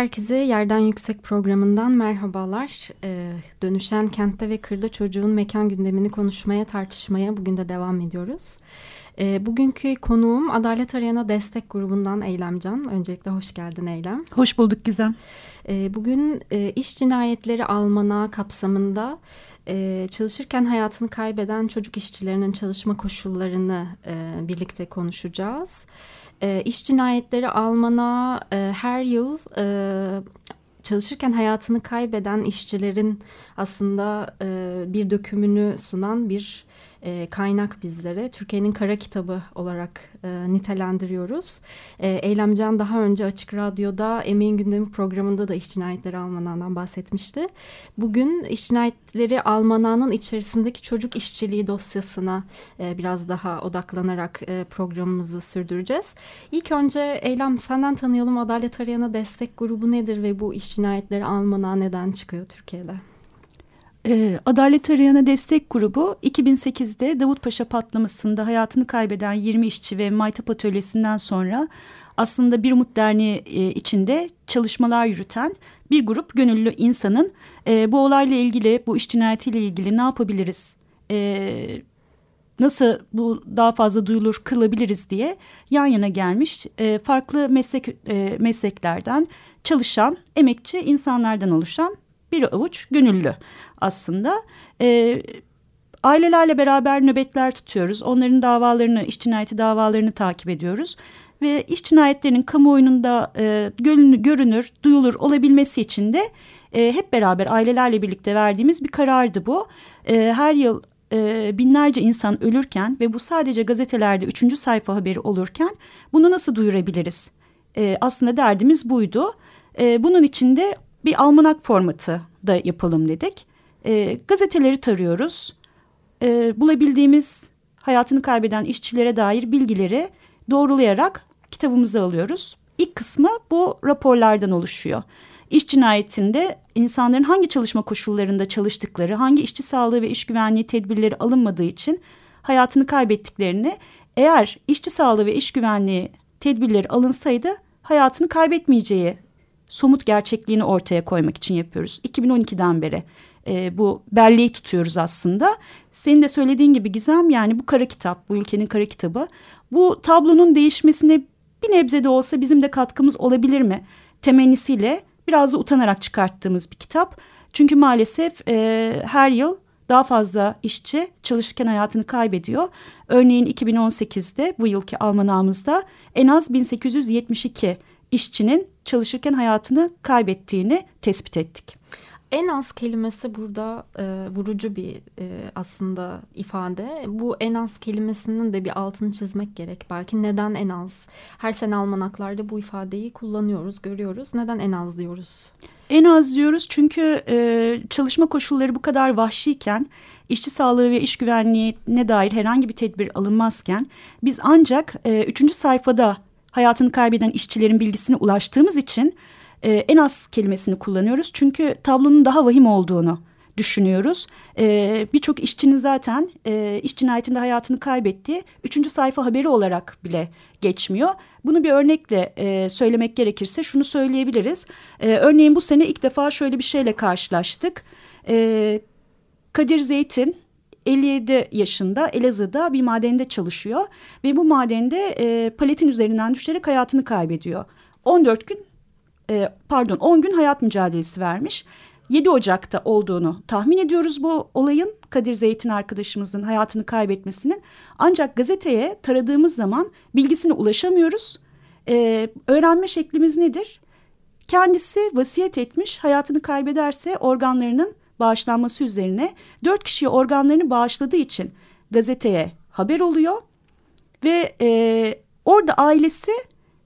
Herkese Yerden Yüksek programından merhabalar. Ee, dönüşen kentte ve kırda çocuğun mekan gündemini konuşmaya, tartışmaya bugün de devam ediyoruz. Ee, bugünkü konuğum Adalet Arayana Destek Grubu'ndan Eylemcan. Öncelikle hoş geldin Eylem. Hoş bulduk Gizem. Ee, bugün e, iş cinayetleri almana kapsamında e, çalışırken hayatını kaybeden çocuk işçilerinin çalışma koşullarını e, birlikte konuşacağız. E, iş cinayetleri Alman'a e, her yıl e, çalışırken hayatını kaybeden işçilerin aslında e, bir dökümünü sunan bir e, kaynak bizlere. Türkiye'nin kara kitabı olarak e, nitelendiriyoruz. E, Eylemcan daha önce Açık Radyo'da Emeğin Gündemi programında da iş cinayetleri Almanağı'ndan bahsetmişti. Bugün iş cinayetleri Almanağı'nın içerisindeki çocuk işçiliği dosyasına e, biraz daha odaklanarak e, programımızı sürdüreceğiz. İlk önce Eylem senden tanıyalım. Adalet Arayana Destek Grubu nedir ve bu iş cinayetleri Almanağı neden çıkıyor Türkiye'de? Ee, Adalet Arayana Destek Grubu 2008'de Davutpaşa patlamasında hayatını kaybeden 20 işçi ve Maytap Atölyesi'nden sonra aslında Bir Umut Derneği e, içinde çalışmalar yürüten bir grup gönüllü insanın e, bu olayla ilgili, bu iş cinayetiyle ilgili ne yapabiliriz, e, nasıl bu daha fazla duyulur kılabiliriz diye yan yana gelmiş farklı meslek mesleklerden çalışan, emekçi insanlardan oluşan bir avuç gönüllü aslında. E, ailelerle beraber nöbetler tutuyoruz. Onların davalarını, iş cinayeti davalarını takip ediyoruz. Ve iş cinayetlerinin kamuoyunda e, görünür, duyulur olabilmesi için de e, hep beraber ailelerle birlikte verdiğimiz bir karardı bu. E, her yıl e, binlerce insan ölürken ve bu sadece gazetelerde üçüncü sayfa haberi olurken bunu nasıl duyurabiliriz? E, aslında derdimiz buydu. E, bunun için de bir almanak formatı da yapalım dedik. E, gazeteleri tarıyoruz. E, bulabildiğimiz hayatını kaybeden işçilere dair bilgileri doğrulayarak kitabımıza alıyoruz. İlk kısmı bu raporlardan oluşuyor. İş cinayetinde insanların hangi çalışma koşullarında çalıştıkları, hangi işçi sağlığı ve iş güvenliği tedbirleri alınmadığı için hayatını kaybettiklerini, eğer işçi sağlığı ve iş güvenliği tedbirleri alınsaydı hayatını kaybetmeyeceği somut gerçekliğini ortaya koymak için yapıyoruz. 2012'den beri e, bu belleği tutuyoruz aslında. Senin de söylediğin gibi Gizem yani bu kara kitap, bu ülkenin kara kitabı. Bu tablonun değişmesine bir nebze de olsa bizim de katkımız olabilir mi? Temennisiyle biraz da utanarak çıkarttığımız bir kitap. Çünkü maalesef e, her yıl daha fazla işçi çalışırken hayatını kaybediyor. Örneğin 2018'de bu yılki almanağımızda en az 1872 işçinin çalışırken hayatını kaybettiğini tespit ettik. En az kelimesi burada e, vurucu bir e, aslında ifade. Bu en az kelimesinin de bir altını çizmek gerek. Belki neden en az? Her sene almanaklarda bu ifadeyi kullanıyoruz, görüyoruz. Neden en az diyoruz? En az diyoruz çünkü e, çalışma koşulları bu kadar vahşiyken, işçi sağlığı ve iş güvenliğine dair herhangi bir tedbir alınmazken biz ancak e, üçüncü sayfada hayatını kaybeden işçilerin bilgisine ulaştığımız için e, en az kelimesini kullanıyoruz. Çünkü tablonun daha vahim olduğunu düşünüyoruz. E, Birçok işçinin zaten e, iş cinayetinde hayatını kaybettiği üçüncü sayfa haberi olarak bile geçmiyor. Bunu bir örnekle e, söylemek gerekirse şunu söyleyebiliriz. E, örneğin bu sene ilk defa şöyle bir şeyle karşılaştık. E, Kadir Zeytin 57 yaşında Elazığ'da bir madende çalışıyor ve bu madende e, paletin üzerinden düşerek hayatını kaybediyor. 14 gün e, pardon 10 gün hayat mücadelesi vermiş. 7 Ocak'ta olduğunu tahmin ediyoruz bu olayın Kadir Zeytin arkadaşımızın hayatını kaybetmesinin. Ancak gazeteye taradığımız zaman bilgisine ulaşamıyoruz. Ee, öğrenme şeklimiz nedir? Kendisi vasiyet etmiş hayatını kaybederse organlarının bağışlanması üzerine dört kişiye organlarını bağışladığı için gazeteye haber oluyor. Ve e, orada ailesi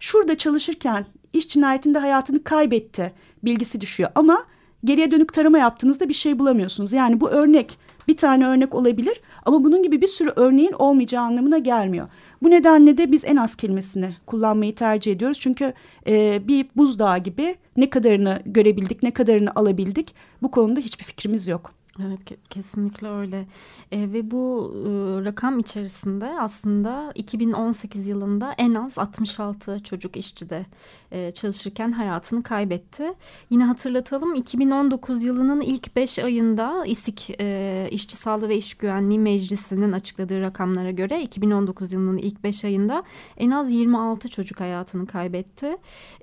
şurada çalışırken iş cinayetinde hayatını kaybetti bilgisi düşüyor. Ama geriye dönük tarama yaptığınızda bir şey bulamıyorsunuz. Yani bu örnek bir tane örnek olabilir ama bunun gibi bir sürü örneğin olmayacağı anlamına gelmiyor. Bu nedenle de biz en az kelimesini kullanmayı tercih ediyoruz. Çünkü e, bir buzdağı gibi ne kadarını görebildik, ne kadarını alabildik bu konuda hiçbir fikrimiz yok. Evet kesinlikle öyle e, ve bu e, rakam içerisinde aslında 2018 yılında en az 66 çocuk işçi de e, çalışırken hayatını kaybetti. Yine hatırlatalım 2019 yılının ilk 5 ayında İSİK e, İşçi Sağlığı ve İş Güvenliği Meclisi'nin açıkladığı rakamlara göre 2019 yılının ilk 5 ayında en az 26 çocuk hayatını kaybetti.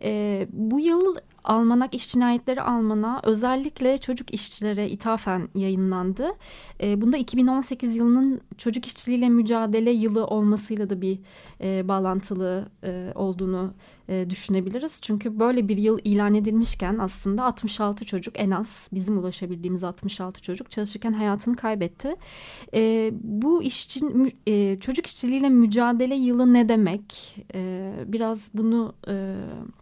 E, bu yıl Almanak İş Cinayetleri Almana özellikle çocuk işçilere ithafen yayınlandı. E, bunda 2018 yılının çocuk işçiliğiyle mücadele yılı olmasıyla da bir e, bağlantılı e, olduğunu e, düşünebiliriz. Çünkü böyle bir yıl ilan edilmişken aslında 66 çocuk en az bizim ulaşabildiğimiz 66 çocuk çalışırken hayatını kaybetti. E, bu işçin e, çocuk işçiliğiyle mücadele yılı ne demek? E, biraz bunu e,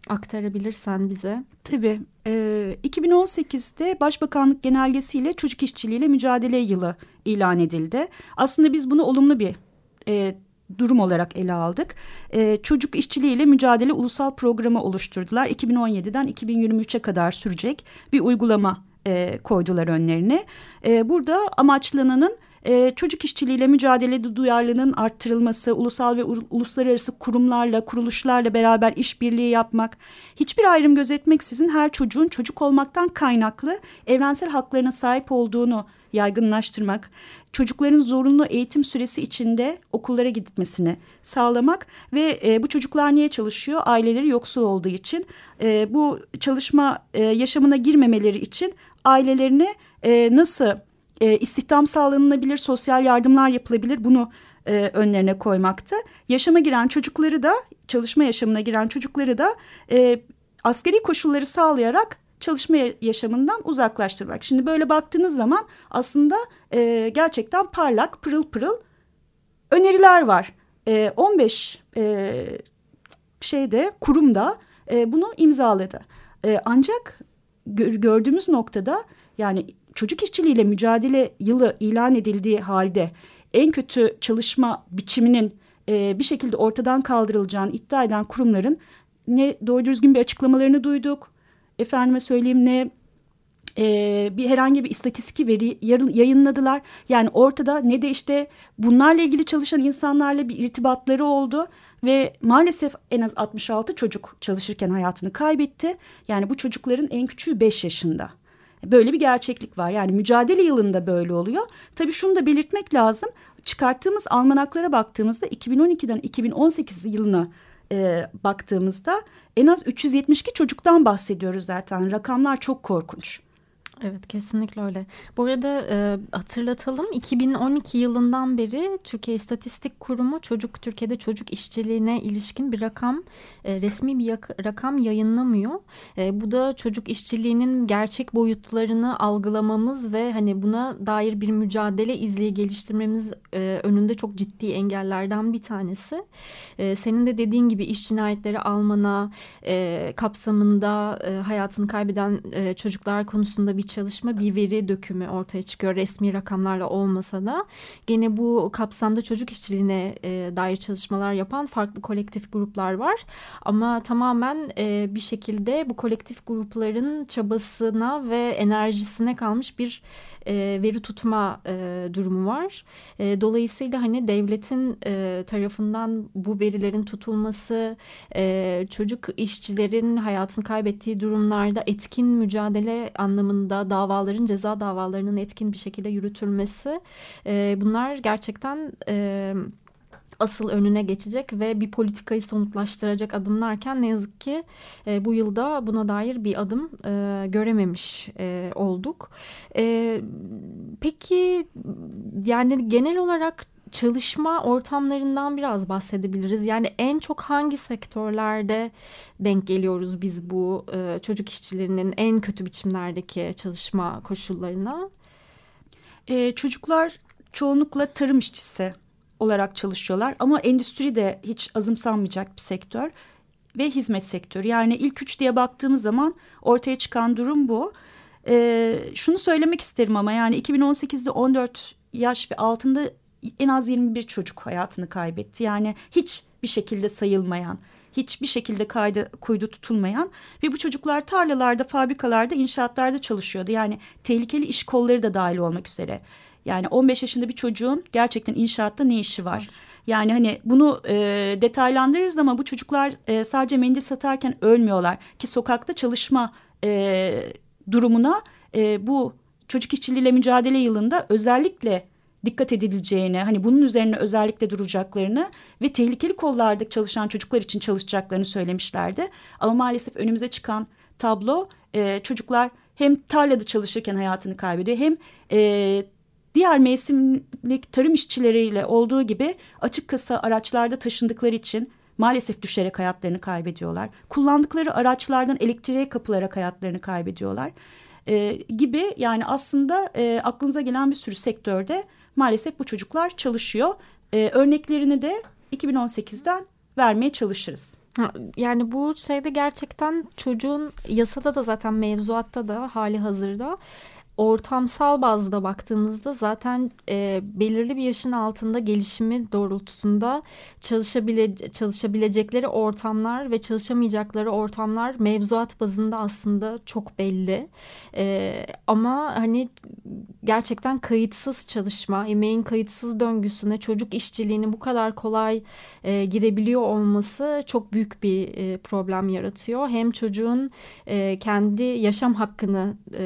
aktarabilirsen bize. Tabii. E, 2018'de Başbakanlık genelgesiyle çocuk işçiliğiyle mücadele yılı ilan edildi. Aslında biz bunu olumlu bir e, durum olarak ele aldık. E, çocuk işçiliğiyle mücadele ulusal programı oluşturdular. 2017'den 2023'e kadar sürecek bir uygulama e, koydular önlerine. E, burada amaçlananın e, çocuk işçiliğiyle mücadelede duyarlılığının arttırılması, ulusal ve uluslararası kurumlarla, kuruluşlarla beraber işbirliği yapmak, hiçbir ayrım gözetmeksizin her çocuğun çocuk olmaktan kaynaklı evrensel haklarına sahip olduğunu yaygınlaştırmak, çocukların zorunlu eğitim süresi içinde okullara gitmesini sağlamak ve e, bu çocuklar niye çalışıyor? Aileleri yoksul olduğu için e, bu çalışma e, yaşamına girmemeleri için ailelerine e, nasıl e, istihdam sağlanabilir, sosyal yardımlar yapılabilir bunu e, önlerine koymaktı. Yaşama giren çocukları da çalışma yaşamına giren çocukları da e, askeri koşulları sağlayarak çalışma yaşamından uzaklaştırmak. Şimdi böyle baktığınız zaman aslında e, gerçekten parlak, pırıl pırıl öneriler var. E, 15 e, şeyde kurumda e, bunu imzaladı. E, ancak gördüğümüz noktada yani çocuk işçiliğiyle mücadele yılı ilan edildiği halde en kötü çalışma biçiminin e, bir şekilde ortadan kaldırılacağını iddia eden kurumların ne doğru düzgün bir açıklamalarını duyduk efendime söyleyeyim ne e, bir herhangi bir istatistik veri yayınladılar. Yani ortada ne de işte bunlarla ilgili çalışan insanlarla bir irtibatları oldu ve maalesef en az 66 çocuk çalışırken hayatını kaybetti. Yani bu çocukların en küçüğü 5 yaşında. Böyle bir gerçeklik var. Yani mücadele yılında böyle oluyor. Tabii şunu da belirtmek lazım. Çıkarttığımız almanaklara baktığımızda 2012'den 2018 yılına e, baktığımızda en az 372 çocuktan bahsediyoruz zaten. Rakamlar çok korkunç. Evet kesinlikle öyle. Bu arada e, hatırlatalım 2012 yılından beri Türkiye İstatistik Kurumu çocuk Türkiye'de çocuk işçiliğine ilişkin bir rakam e, resmi bir rakam yayınlamıyor. E, bu da çocuk işçiliğinin gerçek boyutlarını algılamamız ve hani buna dair bir mücadele izleyi geliştirmemiz e, önünde çok ciddi engellerden bir tanesi. E, senin de dediğin gibi iş cinayetleri almana e, kapsamında e, hayatını kaybeden e, çocuklar konusunda bir çalışma bir veri dökümü ortaya çıkıyor resmi rakamlarla olmasa da gene bu kapsamda çocuk işçiliğine e, dair çalışmalar yapan farklı kolektif gruplar var ama tamamen e, bir şekilde bu kolektif grupların çabasına ve enerjisine kalmış bir e, veri tutma e, durumu var. E, dolayısıyla hani devletin e, tarafından bu verilerin tutulması, e, çocuk işçilerin hayatını kaybettiği durumlarda etkin mücadele anlamında davaların, ceza davalarının etkin bir şekilde yürütülmesi e, bunlar gerçekten... E, asıl önüne geçecek ve bir politikayı somutlaştıracak adımlarken ne yazık ki e, bu yılda buna dair bir adım e, görememiş e, olduk. E, peki yani genel olarak çalışma ortamlarından biraz bahsedebiliriz. Yani en çok hangi sektörlerde denk geliyoruz biz bu e, çocuk işçilerinin en kötü biçimlerdeki çalışma koşullarına? Ee, çocuklar çoğunlukla tarım işçisi olarak çalışıyorlar ama endüstri de hiç azımsanmayacak bir sektör ve hizmet sektörü. Yani ilk üç diye baktığımız zaman ortaya çıkan durum bu. E, şunu söylemek isterim ama yani 2018'de 14 yaş ve altında en az 21 çocuk hayatını kaybetti. Yani hiç bir şekilde sayılmayan, hiçbir şekilde kaydı, kuydu tutulmayan ve bu çocuklar tarlalarda, fabrikalarda, inşaatlarda çalışıyordu. Yani tehlikeli iş kolları da dahil olmak üzere. Yani 15 yaşında bir çocuğun gerçekten inşaatta ne işi var? Yani hani bunu e, detaylandırırız ama bu çocuklar e, sadece mendil satarken ölmüyorlar ki sokakta çalışma e, durumuna e, bu çocuk işçiliğiyle mücadele yılında özellikle dikkat edileceğini, hani bunun üzerine özellikle duracaklarını ve tehlikeli kollarda çalışan çocuklar için çalışacaklarını söylemişlerdi. Ama maalesef önümüze çıkan tablo e, çocuklar hem tarlada çalışırken hayatını kaybediyor hem e, diğer mevsimlik tarım işçileriyle olduğu gibi açık kasa araçlarda taşındıkları için maalesef düşerek hayatlarını kaybediyorlar. Kullandıkları araçlardan elektriğe kapılarak hayatlarını kaybediyorlar. E, gibi yani aslında e, aklınıza gelen bir sürü sektörde maalesef bu çocuklar çalışıyor. E, örneklerini de 2018'den vermeye çalışırız. Yani bu şeyde gerçekten çocuğun yasada da zaten mevzuatta da hali hazırda ortamsal bazda baktığımızda zaten e, belirli bir yaşın altında gelişimi doğrultusunda çalışabile, çalışabilecekleri ortamlar ve çalışamayacakları ortamlar mevzuat bazında aslında çok belli. E, ama hani gerçekten kayıtsız çalışma, emeğin kayıtsız döngüsüne çocuk işçiliğini bu kadar kolay e, girebiliyor olması çok büyük bir e, problem yaratıyor. Hem çocuğun e, kendi yaşam hakkını e,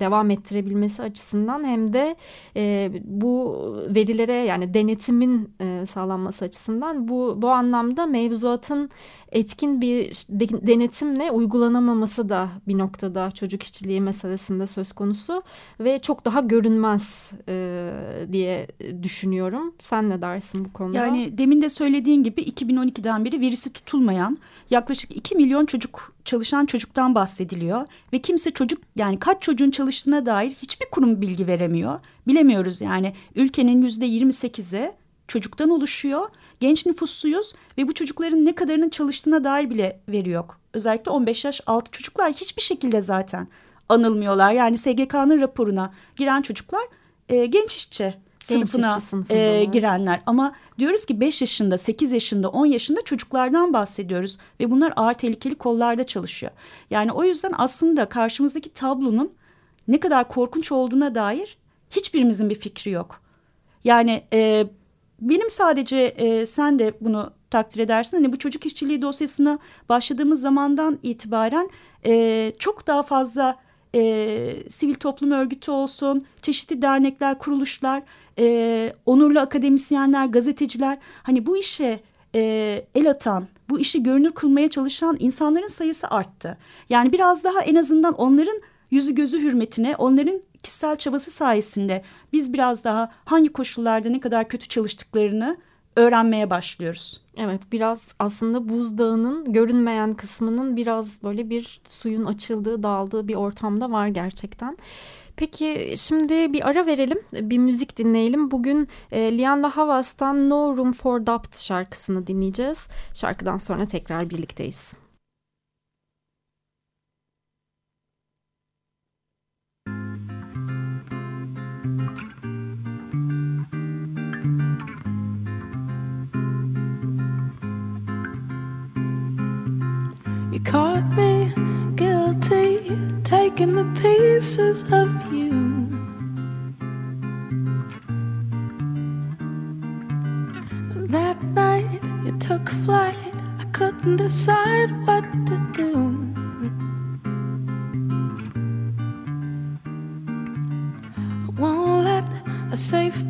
devam ettirmesi ettirebilmesi açısından hem de e, bu verilere yani denetimin e, sağlanması açısından bu bu anlamda mevzuatın etkin bir de, denetimle uygulanamaması da bir noktada çocuk işçiliği meselesinde söz konusu ve çok daha görünmez e, diye düşünüyorum. Sen ne dersin bu konuda? Yani demin de söylediğin gibi 2012'den beri verisi tutulmayan yaklaşık 2 milyon çocuk çalışan çocuktan bahsediliyor ve kimse çocuk yani kaç çocuğun çalıştığına dair hiçbir kurum bilgi veremiyor. Bilemiyoruz yani ülkenin yüzde 28'i çocuktan oluşuyor. Genç nüfusluyuz ve bu çocukların ne kadarının çalıştığına dair bile veri yok. Özellikle 15 yaş altı çocuklar hiçbir şekilde zaten anılmıyorlar. Yani SGK'nın raporuna giren çocuklar e, genç işçi sınıfına e, girenler. Ama diyoruz ki 5 yaşında, 8 yaşında, 10 yaşında çocuklardan bahsediyoruz. Ve bunlar ağır tehlikeli kollarda çalışıyor. Yani o yüzden aslında karşımızdaki tablonun ne kadar korkunç olduğuna dair hiçbirimizin bir fikri yok. Yani e, benim sadece e, sen de bunu takdir edersin. Hani bu çocuk işçiliği dosyasına başladığımız zamandan itibaren e, çok daha fazla e, sivil toplum örgütü olsun, çeşitli dernekler, kuruluşlar, e, onurlu akademisyenler, gazeteciler hani bu işe e, el atan, bu işi görünür kılmaya çalışan insanların sayısı arttı. Yani biraz daha en azından onların yüzü gözü hürmetine, onların kişisel çabası sayesinde biz biraz daha hangi koşullarda ne kadar kötü çalıştıklarını öğrenmeye başlıyoruz. Evet biraz aslında buzdağının görünmeyen kısmının biraz böyle bir suyun açıldığı dağıldığı bir ortamda var gerçekten. Peki şimdi bir ara verelim bir müzik dinleyelim. Bugün e, Lianla Havas'tan No Room for Doubt şarkısını dinleyeceğiz. Şarkıdan sonra tekrar birlikteyiz. Caught me guilty, taking the pieces of you. That night you took flight, I couldn't decide what to do. I won't let a safe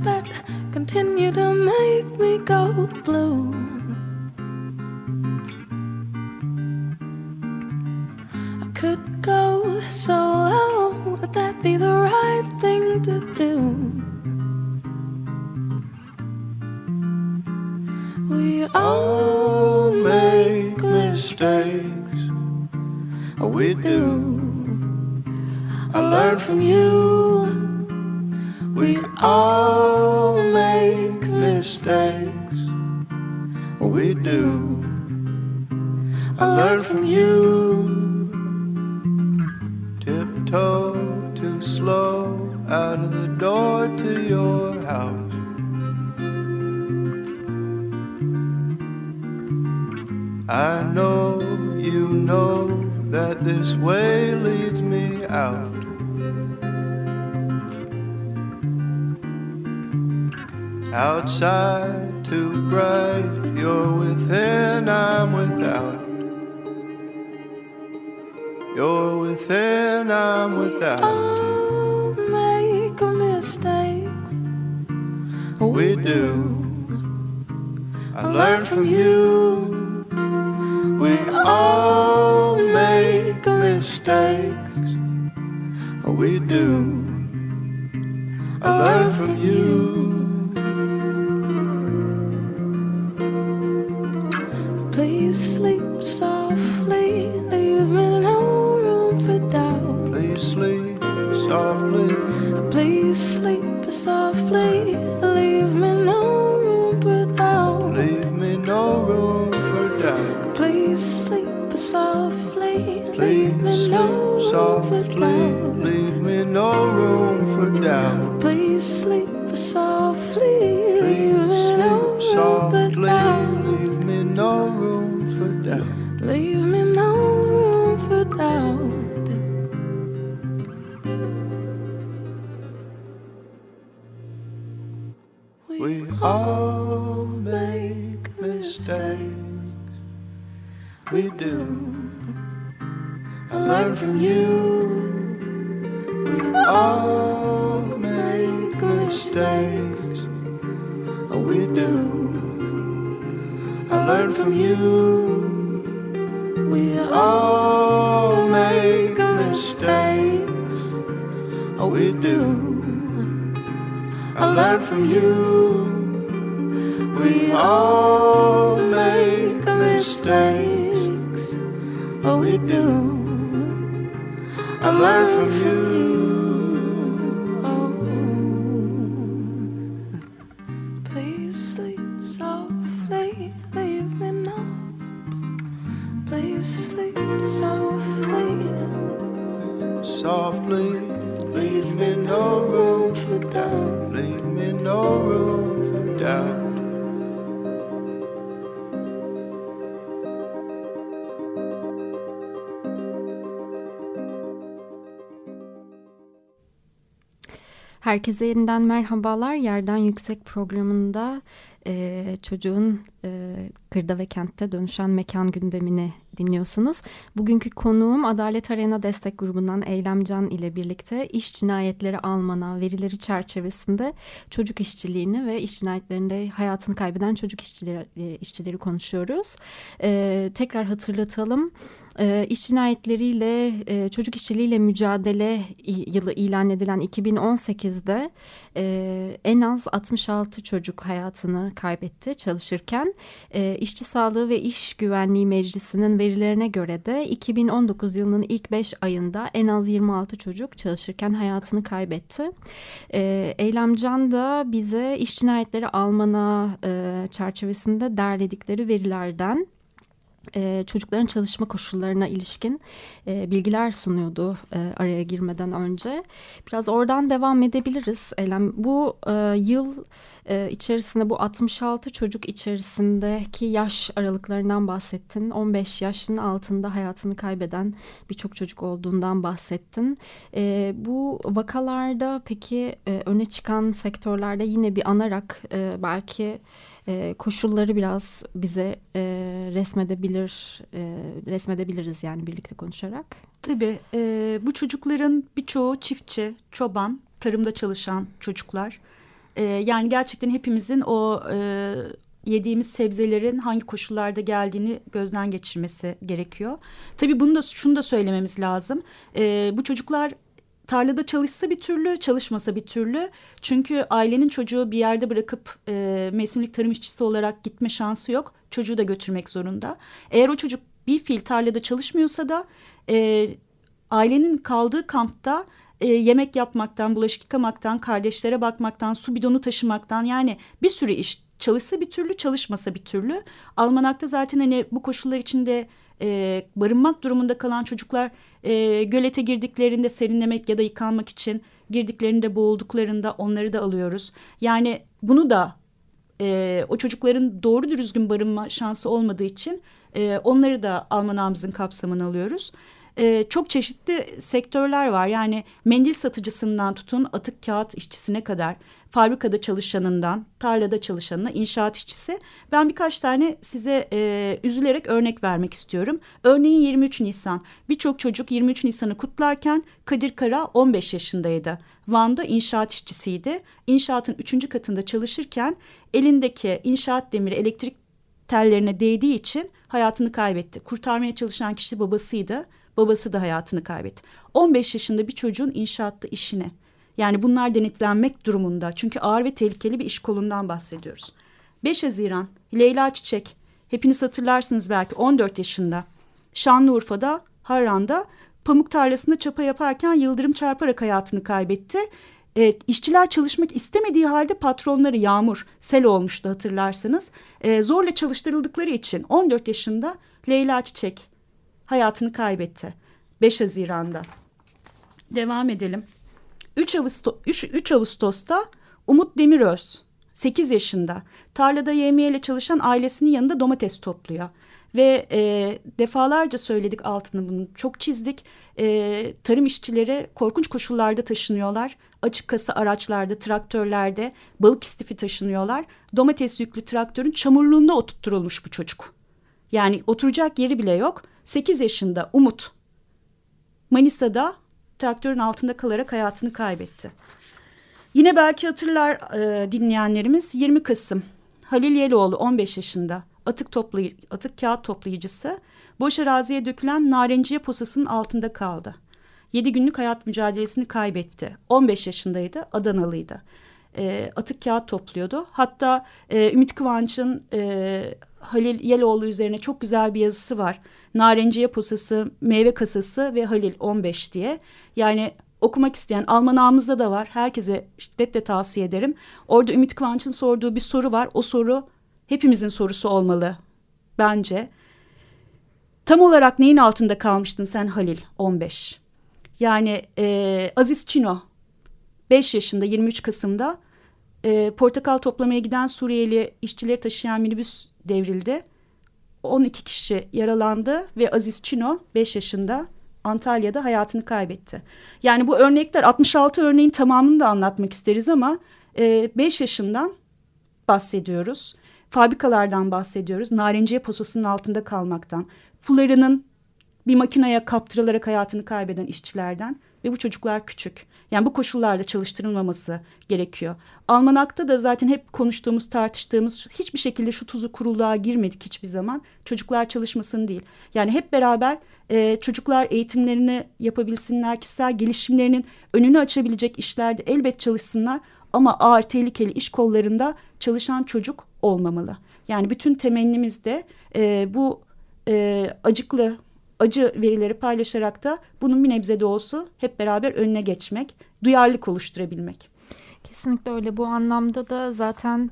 mistakes. We do. I learned from you. Tiptoe too slow out of the door to your house. I know you know that this way leads me out. Outside too bright, you're within, I'm without. You're within, I'm without. all make mistakes. We do. I learn from you. We all make mistakes. We do. I learn from you. We all make mistakes. We do. I learn from you. We all make mistakes. We do. I learn from you. We all make mistakes. We do. I learn from you. We all make mistakes. But we do. I learn from you. Herkese yeniden merhabalar. Yerden Yüksek programında e, çocuğun e, kırda ve kentte dönüşen mekan gündemini dinliyorsunuz. Bugünkü konuğum Adalet Arena Destek Grubu'ndan Eylemcan ile birlikte iş cinayetleri almana verileri çerçevesinde çocuk işçiliğini ve iş cinayetlerinde hayatını kaybeden çocuk işçileri, e, işçileri konuşuyoruz. E, tekrar hatırlatalım. E, iş cinayetleriyle e, çocuk işçiliğiyle mücadele yılı ilan edilen 2018'de e, en az 66 çocuk hayatını kaybetti çalışırken. E, İşçi Sağlığı ve İş Güvenliği Meclisi'nin verilerine göre de 2019 yılının ilk 5 ayında en az 26 çocuk çalışırken hayatını kaybetti. E, Eylemcan da bize iş cinayetleri almana e, çerçevesinde derledikleri verilerden e, çocukların çalışma koşullarına ilişkin e, bilgiler sunuyordu e, araya girmeden önce. Biraz oradan devam edebiliriz. Eylem bu e, yıl e, içerisinde bu 66 çocuk içerisindeki yaş aralıklarından bahsettin. 15 yaşın altında hayatını kaybeden birçok çocuk olduğundan bahsettin. E, bu vakalarda peki e, öne çıkan sektörlerde yine bir anarak e, belki e, koşulları biraz bize e, resmedebilir e, resmedebiliriz yani birlikte konuşarak. Tabii e, bu çocukların birçoğu çiftçi, çoban, tarımda çalışan çocuklar. E, yani gerçekten hepimizin o e, yediğimiz sebzelerin hangi koşullarda geldiğini gözden geçirmesi gerekiyor. Tabii bunu da şunu da söylememiz lazım. E, bu çocuklar tarlada çalışsa bir türlü, çalışmasa bir türlü. Çünkü ailenin çocuğu bir yerde bırakıp e, mevsimlik tarım işçisi olarak gitme şansı yok. Çocuğu da götürmek zorunda. Eğer o çocuk bir fil tarlada çalışmıyorsa da e, ailenin kaldığı kampta e, yemek yapmaktan, bulaşık yıkamaktan, kardeşlere bakmaktan, su bidonu taşımaktan yani bir sürü iş çalışsa bir türlü, çalışmasa bir türlü. Almanak'ta zaten hani bu koşullar içinde e, barınmak durumunda kalan çocuklar e, gölete girdiklerinde serinlemek ya da yıkanmak için girdiklerinde boğulduklarında onları da alıyoruz. Yani bunu da e, o çocukların doğru düzgün barınma şansı olmadığı için e, onları da almanağımızın kapsamına alıyoruz. E, çok çeşitli sektörler var. Yani mendil satıcısından tutun atık kağıt işçisine kadar fabrikada çalışanından, tarlada çalışanına, inşaat işçisi. Ben birkaç tane size e, üzülerek örnek vermek istiyorum. Örneğin 23 Nisan. Birçok çocuk 23 Nisan'ı kutlarken Kadir Kara 15 yaşındaydı. Van'da inşaat işçisiydi. İnşaatın üçüncü katında çalışırken elindeki inşaat demiri elektrik tellerine değdiği için hayatını kaybetti. Kurtarmaya çalışan kişi babasıydı. Babası da hayatını kaybetti. 15 yaşında bir çocuğun inşaatta işine. Yani bunlar denetlenmek durumunda. Çünkü ağır ve tehlikeli bir iş kolundan bahsediyoruz. 5 Haziran Leyla Çiçek. Hepiniz hatırlarsınız belki 14 yaşında. Şanlıurfa'da, Harran'da pamuk tarlasında çapa yaparken yıldırım çarparak hayatını kaybetti. E, işçiler çalışmak istemediği halde patronları yağmur, sel olmuştu hatırlarsanız. E, zorla çalıştırıldıkları için 14 yaşında Leyla Çiçek hayatını kaybetti. 5 Haziran'da. Devam edelim. 3, Ağustos, 3, 3 Ağustos'ta Umut Demiröz 8 yaşında tarlada yemeğiyle çalışan ailesinin yanında domates topluyor. Ve e, defalarca söyledik altını bunu çok çizdik. E, tarım işçileri korkunç koşullarda taşınıyorlar. Açık kasa araçlarda, traktörlerde balık istifi taşınıyorlar. Domates yüklü traktörün çamurluğunda oturtturulmuş bu çocuk. Yani oturacak yeri bile yok. 8 yaşında Umut Manisa'da traktörün altında kalarak hayatını kaybetti. Yine belki hatırlar e, dinleyenlerimiz 20 Kasım Halil Yeloğlu 15 yaşında atık toplayı atık kağıt toplayıcısı boş araziye dökülen narenciye posasının altında kaldı. 7 günlük hayat mücadelesini kaybetti. 15 yaşındaydı, Adanalıydı. E, atık kağıt topluyordu. Hatta e, Ümit Kıvanç'ın e, Halil Yeloğlu üzerine çok güzel bir yazısı var. Narenciye posası, meyve kasası ve Halil 15 diye. Yani okumak isteyen almanağımızda da var. Herkese şiddetle tavsiye ederim. Orada Ümit Kıvanç'ın sorduğu bir soru var. O soru hepimizin sorusu olmalı bence. Tam olarak neyin altında kalmıştın sen Halil 15? Yani e, Aziz Çino 5 yaşında 23 Kasım'da e, portakal toplamaya giden Suriyeli işçileri taşıyan minibüs devrildi. 12 kişi yaralandı ve Aziz Çino 5 yaşında Antalya'da hayatını kaybetti. Yani bu örnekler 66 örneğin tamamını da anlatmak isteriz ama e, 5 yaşından bahsediyoruz. Fabrikalardan bahsediyoruz. Narenciye posasının altında kalmaktan. Fularının bir makineye kaptırılarak hayatını kaybeden işçilerden ve bu çocuklar küçük. Yani bu koşullarda çalıştırılmaması gerekiyor. Almanakta da zaten hep konuştuğumuz, tartıştığımız hiçbir şekilde şu tuzu kuruluğa girmedik hiçbir zaman. Çocuklar çalışmasın değil. Yani hep beraber e, çocuklar eğitimlerini yapabilsinler, kişisel gelişimlerinin önünü açabilecek işlerde elbet çalışsınlar. Ama ağır tehlikeli iş kollarında çalışan çocuk olmamalı. Yani bütün temennimiz de e, bu e, acıklı acı verileri paylaşarak da bunun bir nebze de olsa hep beraber önüne geçmek, duyarlılık oluşturabilmek. Kesinlikle öyle. Bu anlamda da zaten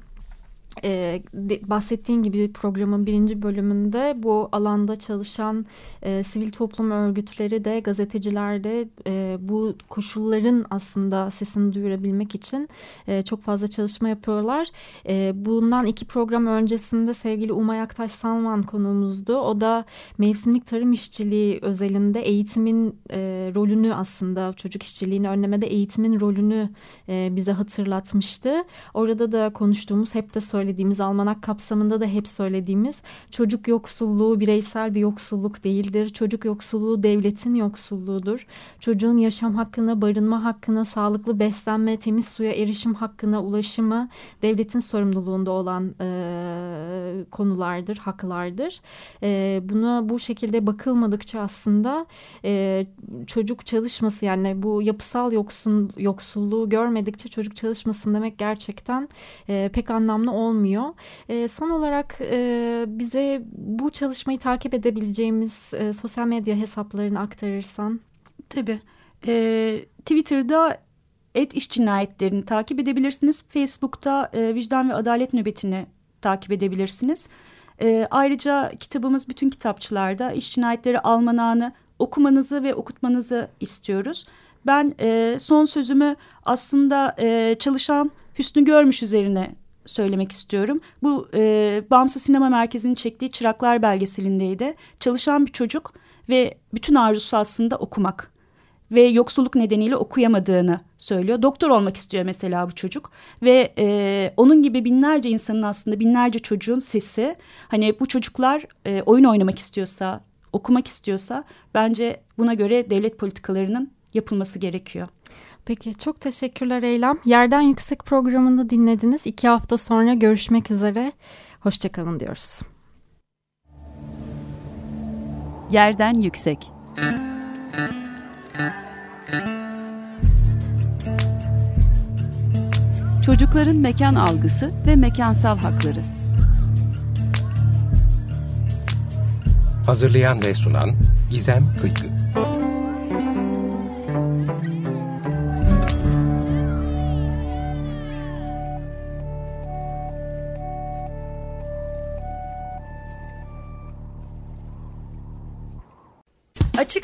e, bahsettiğin gibi programın birinci bölümünde bu alanda çalışan e, sivil toplum örgütleri de gazeteciler de e, bu koşulların aslında sesini duyurabilmek için e, çok fazla çalışma yapıyorlar. E, bundan iki program öncesinde sevgili Umay Aktaş Salman konuğumuzdu. O da mevsimlik tarım işçiliği özelinde eğitimin e, rolünü aslında çocuk işçiliğini önlemede eğitimin rolünü e, bize hatırlatmıştı. Orada da konuştuğumuz hep de söylediğimiz söylediğimiz almanak kapsamında da hep söylediğimiz çocuk yoksulluğu bireysel bir yoksulluk değildir. Çocuk yoksulluğu devletin yoksulluğudur. Çocuğun yaşam hakkına, barınma hakkına, sağlıklı beslenme, temiz suya erişim hakkına ulaşımı devletin sorumluluğunda olan e, konulardır, haklardır. E, buna bu şekilde bakılmadıkça aslında e, çocuk çalışması yani bu yapısal yoksun, yoksulluğu görmedikçe çocuk çalışmasın demek gerçekten e, pek anlamlı olmuyor olmuyor. E, son olarak e, bize bu çalışmayı takip edebileceğimiz e, sosyal medya hesaplarını aktarırsan. Tabii. E, Twitter'da et iş cinayetlerini takip edebilirsiniz. Facebook'ta e, vicdan ve adalet nöbetini takip edebilirsiniz. E, ayrıca kitabımız bütün kitapçılarda iş cinayetleri almanağını okumanızı ve okutmanızı istiyoruz. Ben e, son sözümü aslında e, çalışan Hüsnü Görmüş üzerine söylemek istiyorum. Bu e, Bağımsız Sinema Merkezi'nin çektiği Çıraklar belgeselindeydi. Çalışan bir çocuk ve bütün arzusu aslında okumak ve yoksulluk nedeniyle okuyamadığını söylüyor. Doktor olmak istiyor mesela bu çocuk ve e, onun gibi binlerce insanın aslında binlerce çocuğun sesi hani bu çocuklar e, oyun oynamak istiyorsa okumak istiyorsa bence buna göre devlet politikalarının yapılması gerekiyor. Peki çok teşekkürler Eylem. Yerden Yüksek programını dinlediniz. İki hafta sonra görüşmek üzere. Hoşçakalın diyoruz. Yerden Yüksek Çocukların mekan algısı ve mekansal hakları Hazırlayan ve sunan Gizem Kıykı